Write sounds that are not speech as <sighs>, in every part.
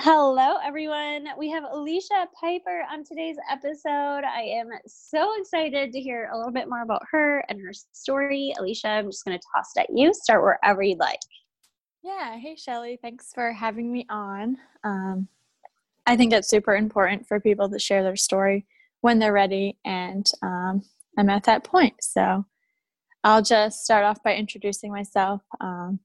Hello, everyone. We have Alisha Piper on today's episode. I am so excited to hear a little bit more about her and her story. Alisha, I'm just going to toss it at you. Start wherever you'd like. Yeah. Hey, Shelly. Thanks for having me on. Um, I think it's super important for people to share their story when they're ready, and um, I'm at that point. So I'll just start off by introducing myself. Um,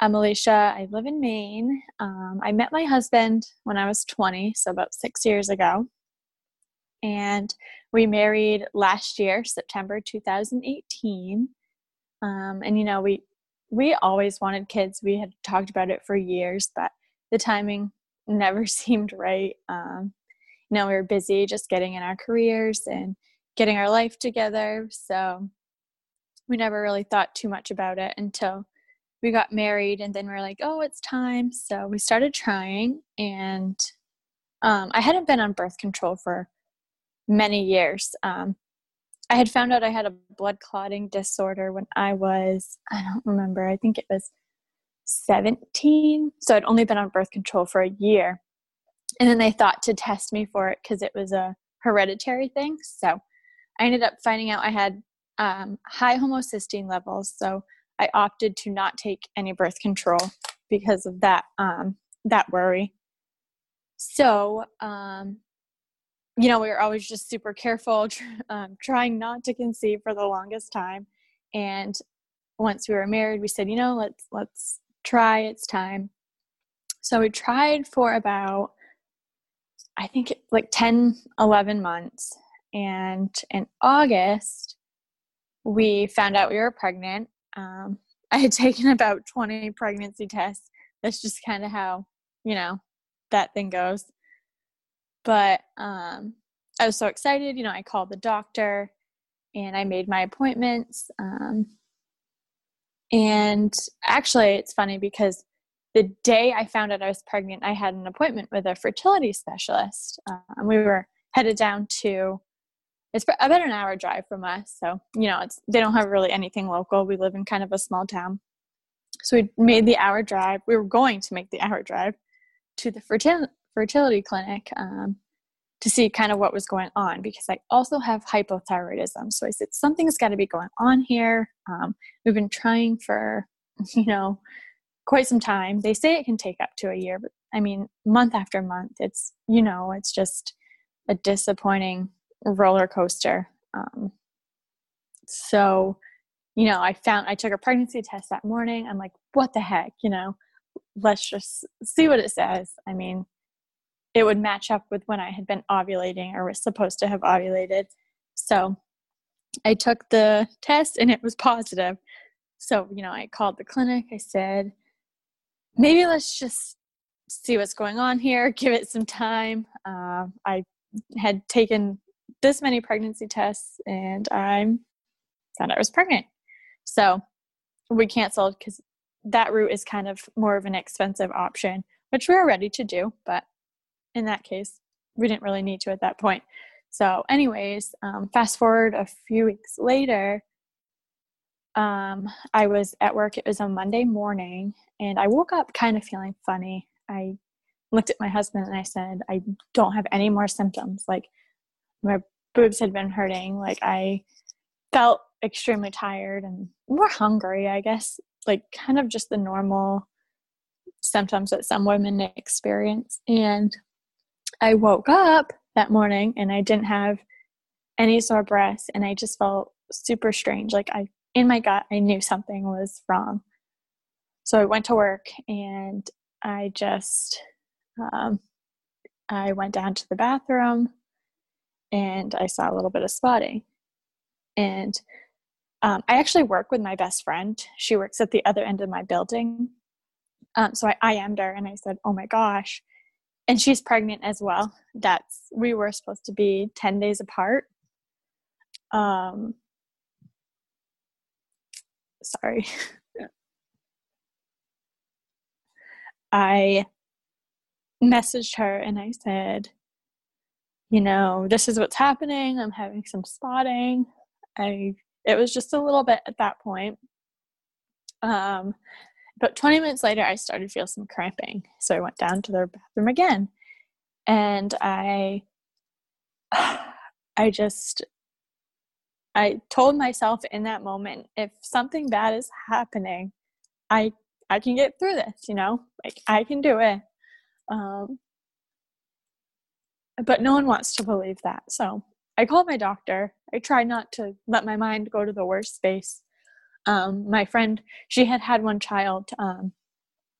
I'm Alisha. I live in Maine. Um, I met my husband when I was 20, so about six years ago. And we married last year, September 2018. Um, and you know, we we always wanted kids. We had talked about it for years, but the timing never <laughs> seemed right. Um, you know, we were busy just getting in our careers and getting our life together, so we never really thought too much about it until we got married and then we are like oh it's time. So we started trying and um, i hadn't been on birth control for many years. Um, i had found out i had a blood clotting disorder when i was i don't remember i think it was 17 so i'd only been on birth control for a year. And then they thought to test me for it because it was a hereditary thing. So i ended up finding out i had um, high homocysteine levels. So I opted to not take any birth control because of that um, that worry. So, um, you know, we were always just super careful, <laughs> um, trying not to conceive for the longest time. And once we were married, we said, you know, let's let's try. It's time. So we tried for about, I think, like 10, 11 months. And in August, we found out we were pregnant um, <laughs> I had taken about 20 pregnancy tests. That's just kind of how, you know, that thing goes. But um, I was so excited. You know, I called the doctor and I made my appointments. Um, and actually, it's funny because the day I found out I was pregnant, I had an appointment with a fertility specialist. Um, we were headed down to it's about an hour drive from us so you know it's they don't have really anything local. We live in kind of a small town. So we made the hour drive. We were going to make the hour drive to the fertil- fertility clinic um, to see kind of what was going on because i also have hypothyroidism. So i said something's got to be going on here. Um, we've been trying for <laughs> you know quite some time. They say it can take up to a year but i mean month after month it's you know it's just a disappointing roller coaster. Um, so, you know, I found I took a pregnancy test that morning. I'm like, what the heck, you know? Let's just see what it says. I mean, it would match up with when I had been ovulating or was supposed to have ovulated. So, I took the test and it was positive. So, you know, I called the clinic. I said, maybe let's just see what's going on here, <laughs> give it some time. Uh, I had taken this many pregnancy tests and I'm found I was pregnant. So we canceled because that route is kind of more of an expensive option, which we were ready to do, but in that case, we didn't really need to at that point. So, anyways, um, fast forward a few weeks later, um, I was at work. It was a Monday morning, and I woke up kind of feeling funny. I looked at my husband and I said, I don't have any more symptoms. Like, my boobs had been hurting. Like I felt extremely tired and more hungry, I guess. Like kind of just the normal symptoms that some women experience. And I woke up that morning and I didn't have any sore breasts and I just felt super strange. Like I in my gut I knew something was wrong. So I went to work and I just um, I went down to the bathroom and I saw a little bit of spotting. And um, I actually work with my best friend. She works at the other end of my building. Um, so I IM'd her and I said, "Oh my gosh," and she's pregnant as well. That's we were supposed to be ten days apart. Um, sorry. <laughs> I messaged her and I said, you know, this is what's happening. I'm having some spotting. I it was just a little bit at that point. Um, but 20 minutes later, I started to feel some cramping. So I went down to the bathroom again. And I, <sighs> I just, I told myself in that moment, if something bad is happening, I, I can get through this, you know, like I can do it. Um, but no one wants to believe that. So I called my doctor. I try not to let my mind go to the worst space. Um, my friend she had had one child um,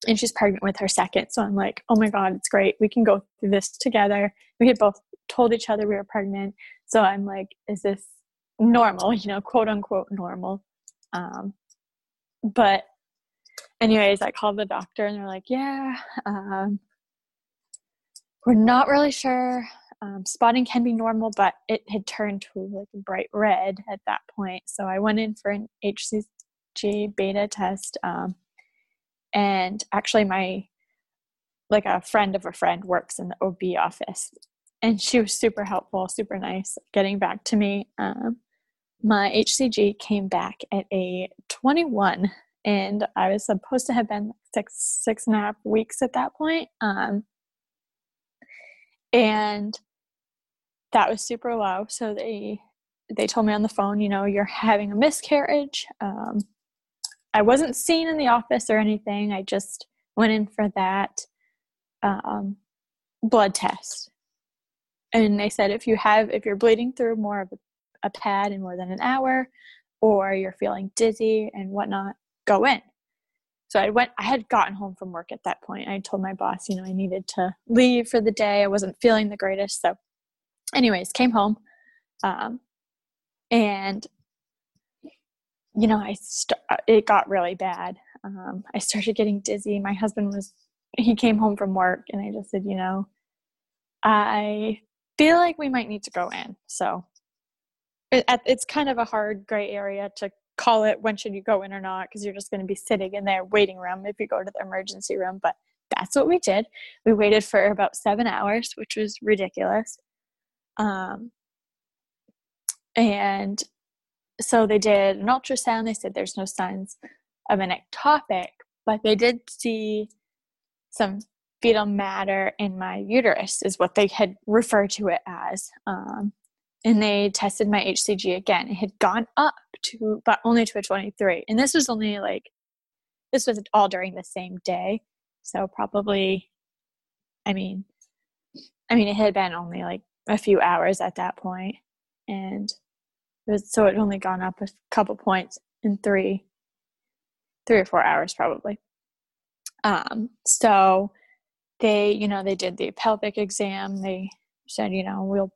and she's pregnant with her second. So i'm like oh my god it's great. We can go through this together. We had both told each other we were pregnant. So i'm like is this normal? <laughs> You know quote unquote normal. Um, but anyways i called the doctor and they're like yeah um, we're not really sure um, spotting can be normal, but it had turned to like a bright red at that point. So I went in for an HCG beta test. Um, and actually, my like a friend of a friend works in the OB office, and she was super helpful, super nice, getting back to me. Um, my HCG came back at a 21, and I was supposed to have been six six and a half weeks at that point. Um, and that was super low. So they they told me on the phone, you know, you're having a miscarriage. Um, I wasn't seen in the office or anything. I just went in for that um, blood test. And they said if you have, if you're bleeding through more of a, a pad in more than an hour, or you're feeling dizzy and whatnot, go in. So I went, I had gotten home from work at that point. I told my boss, you know, I needed to leave for the day. I wasn't feeling the greatest. So, anyways, came home. Um, and you know, I st- it got really bad. Um, I started getting dizzy. My husband was he came home from work, and I just said, you know, I feel like we might need to go in. So it, it's kind of a hard gray area to call it when should you go in or not because you're just going to be sitting in their waiting room if you go to the emergency room. But that's what we did. We waited for about seven hours, which was ridiculous. Um, and so they did an ultrasound. They said there's no signs of an ectopic, but they did see some fetal matter in my uterus, is what they had referred to it as. Um, and they tested my HCG again. It had gone up to, but only to a 23. And this was only like, this was all during the same day. So probably, I mean, I mean, it had been only like a few hours at that point, and was, so it only gone up a couple points in three, three or four hours probably. Um, so they, you know, they did the pelvic exam. They said, you know, we'll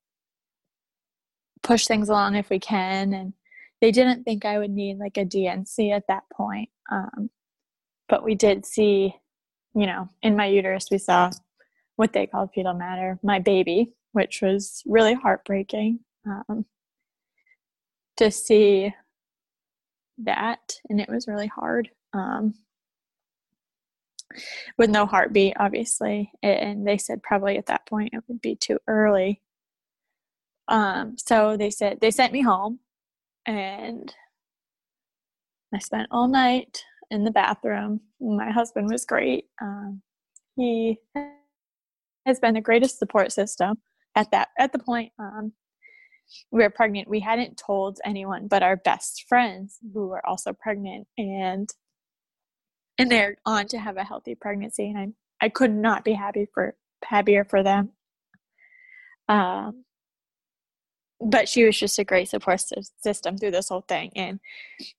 push things along if we can, and they didn't think I would need like a D&C at that point. Um, but we did see, you know, in my uterus, we saw what they called fetal matter, my baby, which was really heartbreaking. Um, to see that and it was really hard um, with no heartbeat obviously and they said probably at that point it would be too early um, so they said they sent me home and i spent all night in the bathroom. My husband was great. Um, he has been the greatest support system at that at the point um, we were pregnant, we hadn't told anyone but our best friends who were also pregnant and and they're on to have a healthy pregnancy and I I could not be happy for happier for them. Um but she was just a great support system through this whole thing and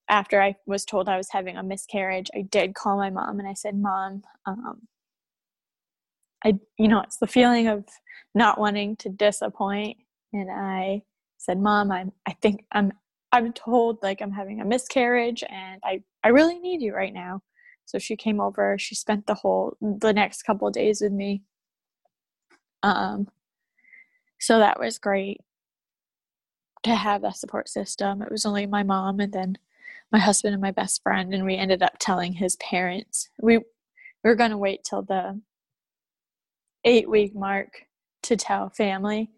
after i was told i was having a miscarriage i did call my mom and i said mom um, i you know it's the feeling of not wanting to disappoint and i said, "Mom, I'm I think I'm I'm told like I'm having a miscarriage and I I really need you right now. So she came over. She spent the whole the next couple days with me. Um, so that was great to have that support system. It was only my mom and then my husband and my best friend, and we ended up telling his parents. We, we were going to wait till the eight week mark to tell family.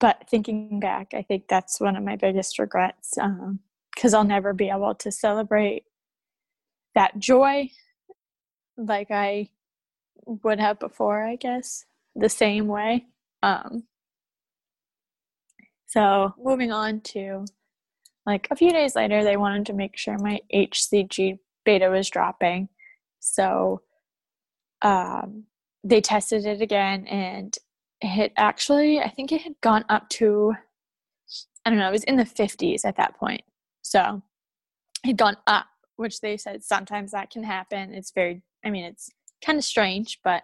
But thinking back, I think that's one of my biggest regrets because um, I'll never be able to celebrate that joy like I would have before, I guess, the same way. Um, so moving on to like a few days later, they wanted to make sure my HCG beta was dropping. So um, they tested it again and it actually, I think it had gone up to, I don't know, it was in the 50s at that point. So it had gone up, which they said sometimes that can happen. It's very, I mean, it's kind of strange, but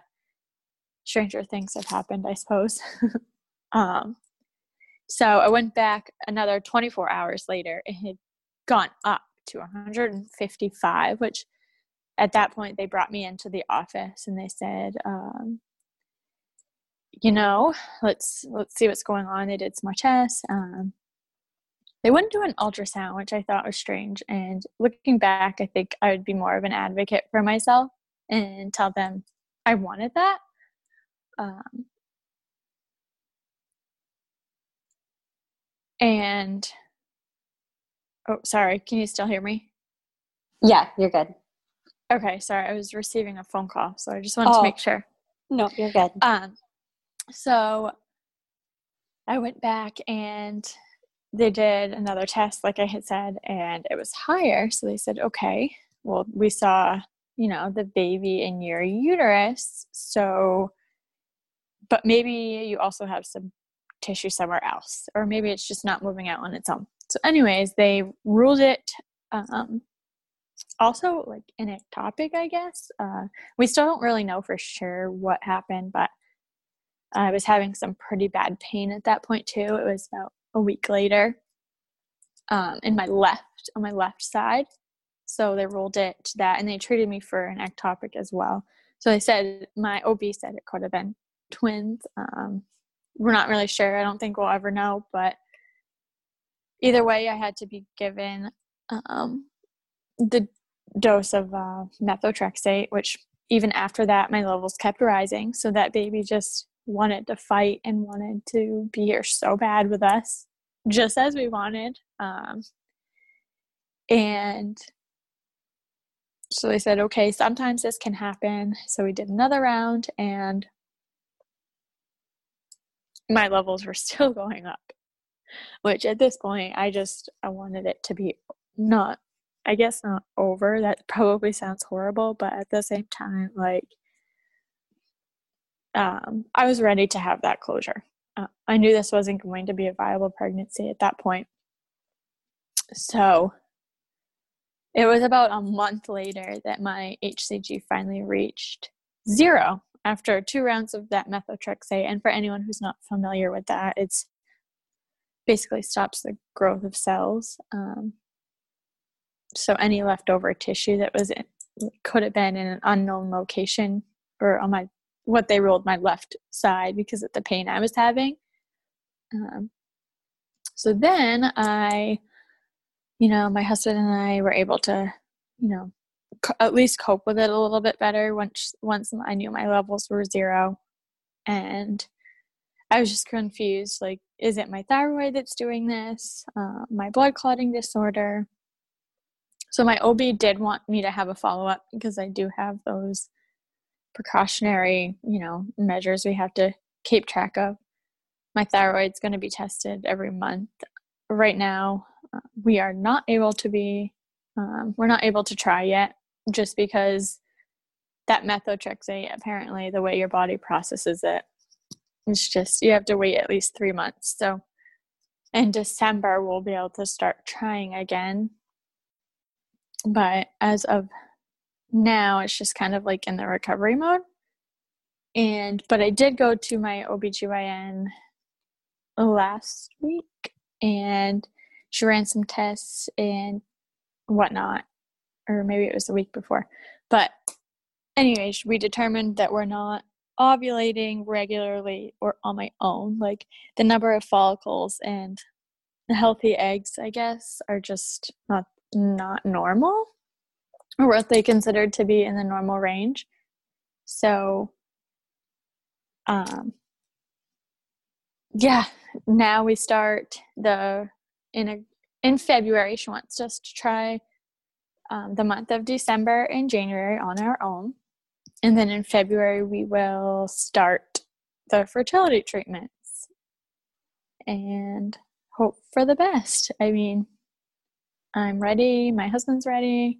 stranger things have happened, I suppose. <laughs> um, so I went back another 24 hours later. It had gone up to 155, which at that point they brought me into the office and they said, um, you know, let's let's see what's going on. They did some more tests. Um, they wouldn't do an ultrasound, which I thought was strange. And looking back, I think I would be more of an advocate for myself and tell them I wanted that. Um, And oh, sorry, can you still hear me? Yeah, you're good. Okay, sorry, I was receiving a phone call, so I just wanted oh, to make sure. No, you're good. Um, so I went back and they did another test, like I had said, and it was higher. So they said, okay, well, we saw, you know, the baby in your uterus. So, but maybe you also have some tissue somewhere else, or maybe it's just not moving out on its own. So, anyways, they ruled it um, also like an ectopic, I guess. Uh, we still don't really know for sure what happened, but I was having some pretty bad pain at that point too. It was about a week later um, in my left, on my left side. So they ruled it to that, and they treated me for an ectopic as well. So they said my OB said it could have been twins. Um, we're not really sure. I don't think we'll ever know, but either way, I had to be given um, the dose of uh, methotrexate, which even after that, my levels kept rising. So that baby just wanted to fight and wanted to be here so bad with us, just as we wanted. Um, and so they said, okay, sometimes this can happen. So we did another round, and my levels were <laughs> still going up. Which at this point i just i wanted it to be not i guess not over. That probably sounds horrible but at the same time like um, i was ready to have that closure. Uh, i knew this wasn't going to be a viable pregnancy at that point. So it was about a month later that my hcg finally reached zero after two rounds of that methotrexate. And for anyone who's not familiar with that, it's basically stops the growth of cells. Um, so any leftover tissue that was in, could have been in an unknown location or on my what they ruled my left side because of the pain I was having. Um, so then I, you know, my husband and I were able to, you know, at least cope with it a little bit better once once I knew my levels were zero, and I was just confused. Like, is it my thyroid that's doing this? Uh, my blood clotting disorder? So my OB did want me to have a follow up because I do have those precautionary, you know, measures we have to keep track of. My thyroid's going to be tested every month. Right now, uh, we are not able to be, um, we're not able to try yet just because that methotrexate apparently the way your body processes it it's just you have to wait at least three months. So in december we'll be able to start trying again. But as of now it's just kind of like in the recovery mode. And but i did go to my obgyn last week and she ran some tests and whatnot or maybe it was the week before. But anyways, we determined that we're not ovulating regularly or on my own. Like the number of follicles and healthy eggs, I guess, are just not not normal or what they considered to be in the normal range. So um yeah, now we start the in a in February she wants us to try um, the month of December and January on our own. And then in February, we will start the fertility treatments and hope for the best. I mean, I'm ready. My husband's ready.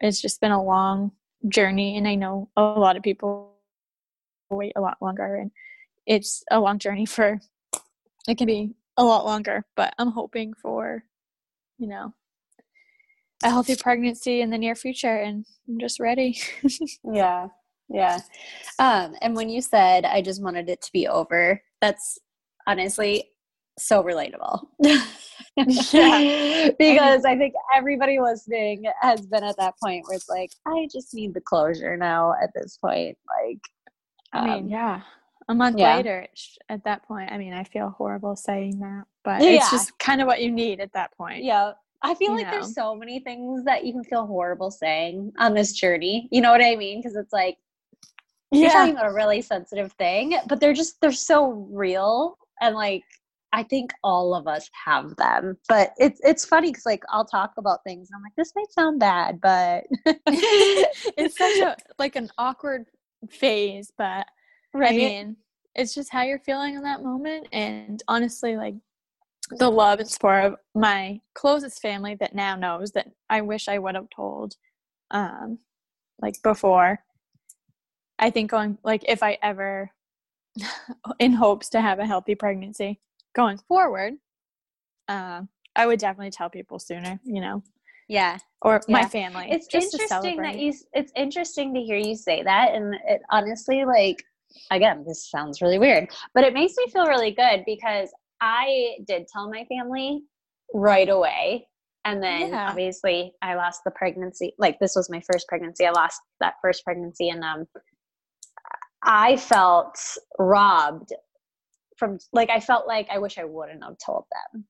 It's just been a long journey, and I know a lot of people wait a lot longer, and it's a long journey for it can be a lot longer, but I'm hoping for, you know, a healthy pregnancy in the near future and I'm just ready. <laughs> yeah. Yeah. Um, and when you said I just wanted it to be over, that's honestly so relatable. yeah. <laughs> because I think everybody listening has been at that point where it's like, I just need the closure now at this point. Like, um, I mean, um, yeah. A month yeah. later, at that point, I mean, I feel horrible saying that, but yeah. it's just kind of what you need at that point. Yeah. I feel like know. there's so many things that you can feel horrible saying on this journey. You know what I mean? Because it's like you're talking about a really sensitive thing, but they're just they're so real and like I think all of us have them. But it's it's funny because like I'll talk about things and I'm like, this might sound bad, but <laughs> it's such <laughs> a like an awkward phase, but right. I mean, it's just how you're feeling in that moment. And honestly, like the love and support of my closest family that now knows that I wish I would have told um like before. I think going like if I ever <laughs> in hopes to have a healthy pregnancy going forward, uh, I would definitely tell people sooner, you know. Yeah. Or yeah. my family. It's interesting that you it's interesting to hear you say that and it honestly like again, this sounds really weird, but it makes me feel really good because I did tell my family right away. And then yeah. obviously I lost the pregnancy. Like this was my first pregnancy. I lost that first pregnancy and um I felt robbed from like I felt like I wish I wouldn't have told them.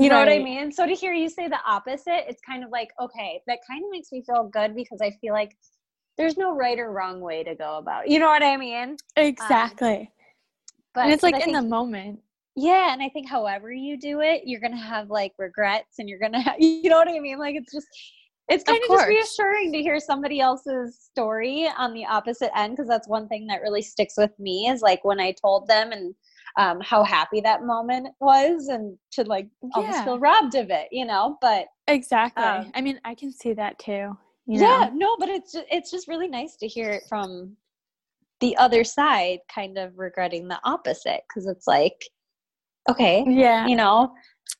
You know what I mean? So to hear you say the opposite, it's kind of like, okay, that kind of makes me feel good because I feel like there's no right or wrong way to go about. It. You know what I mean? Exactly. Um, but and it's like in the moment yeah and i think however you do it you're gonna have like regrets and you're gonna have <laughs> you know what i mean? Like it's just it's kind of, of just reassuring to hear somebody else's story on the opposite end because that's one thing that really sticks with me is like when i told them and um, how happy that moment was and to like almost feel robbed of it you know? But exactly. um, i mean i can see that too yeah no but it's just, it's just really nice to hear it from the other side kind of regretting the opposite because it's like okay yeah you know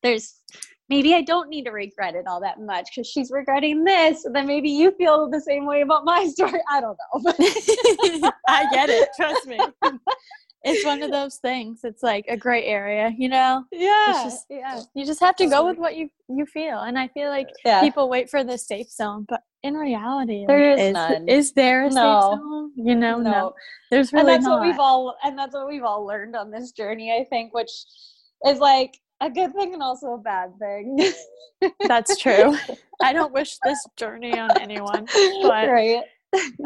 there's maybe i don't need to regret it all that much because she's regretting this and then maybe you feel the same way about my <laughs> story i don't know <laughs> i get it trust me it's one of those things it's like a gray area you know yeah just, yeah you just have to go with what you you feel and i feel like yeah. people wait for the safe zone but in reality there is, is none. is there a no. safe zone you know no, no. there's really and that's not. what we've all and that's what we've all learned on this journey i think which is like a good thing and also a bad thing. <laughs> That's true. I don't wish this journey on anyone, but right.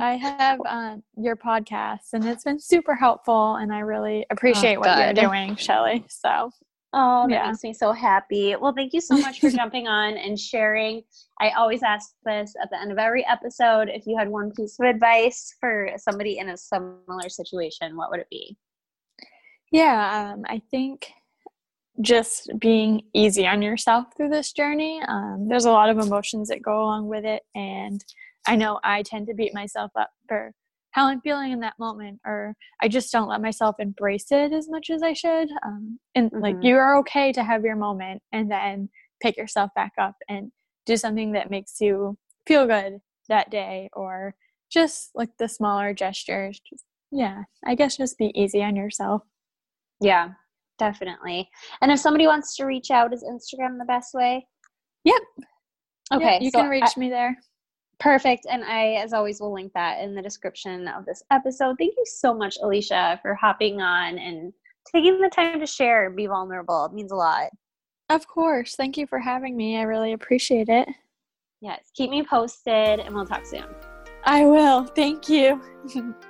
I have uh, your podcast, and it's been super helpful, and I really appreciate oh, what you're doing, Shelly. So, oh, that yeah. makes me so happy. Well, thank you so much for <laughs> jumping on and sharing. I always ask this at the end of every episode. If you had one piece of advice for somebody in a similar situation, what would it be? Yeah, um, I think just being easy on yourself through this journey. Um, there's a lot of emotions that go along with it, and I know I tend to beat myself up for how I'm feeling in that moment, or I just don't let myself embrace it as much as I should. Um, and mm-hmm. like, you are okay to have your moment and then pick yourself back up and do something that makes you feel good that day, or just like the smaller gestures. Just, yeah, I guess just be easy on yourself. Yeah, definitely. And if somebody wants to reach out, is Instagram the best way? Yep. Okay. Yep, you so can reach I, me there. Perfect. And I, as always, will link that in the description of this episode. Thank you so much, Alisha, for hopping on and taking the time to share and be vulnerable. It means a lot. Of course. Thank you for having me. I really appreciate it. Yes. Keep me posted and we'll talk soon. I will. Thank you. <laughs>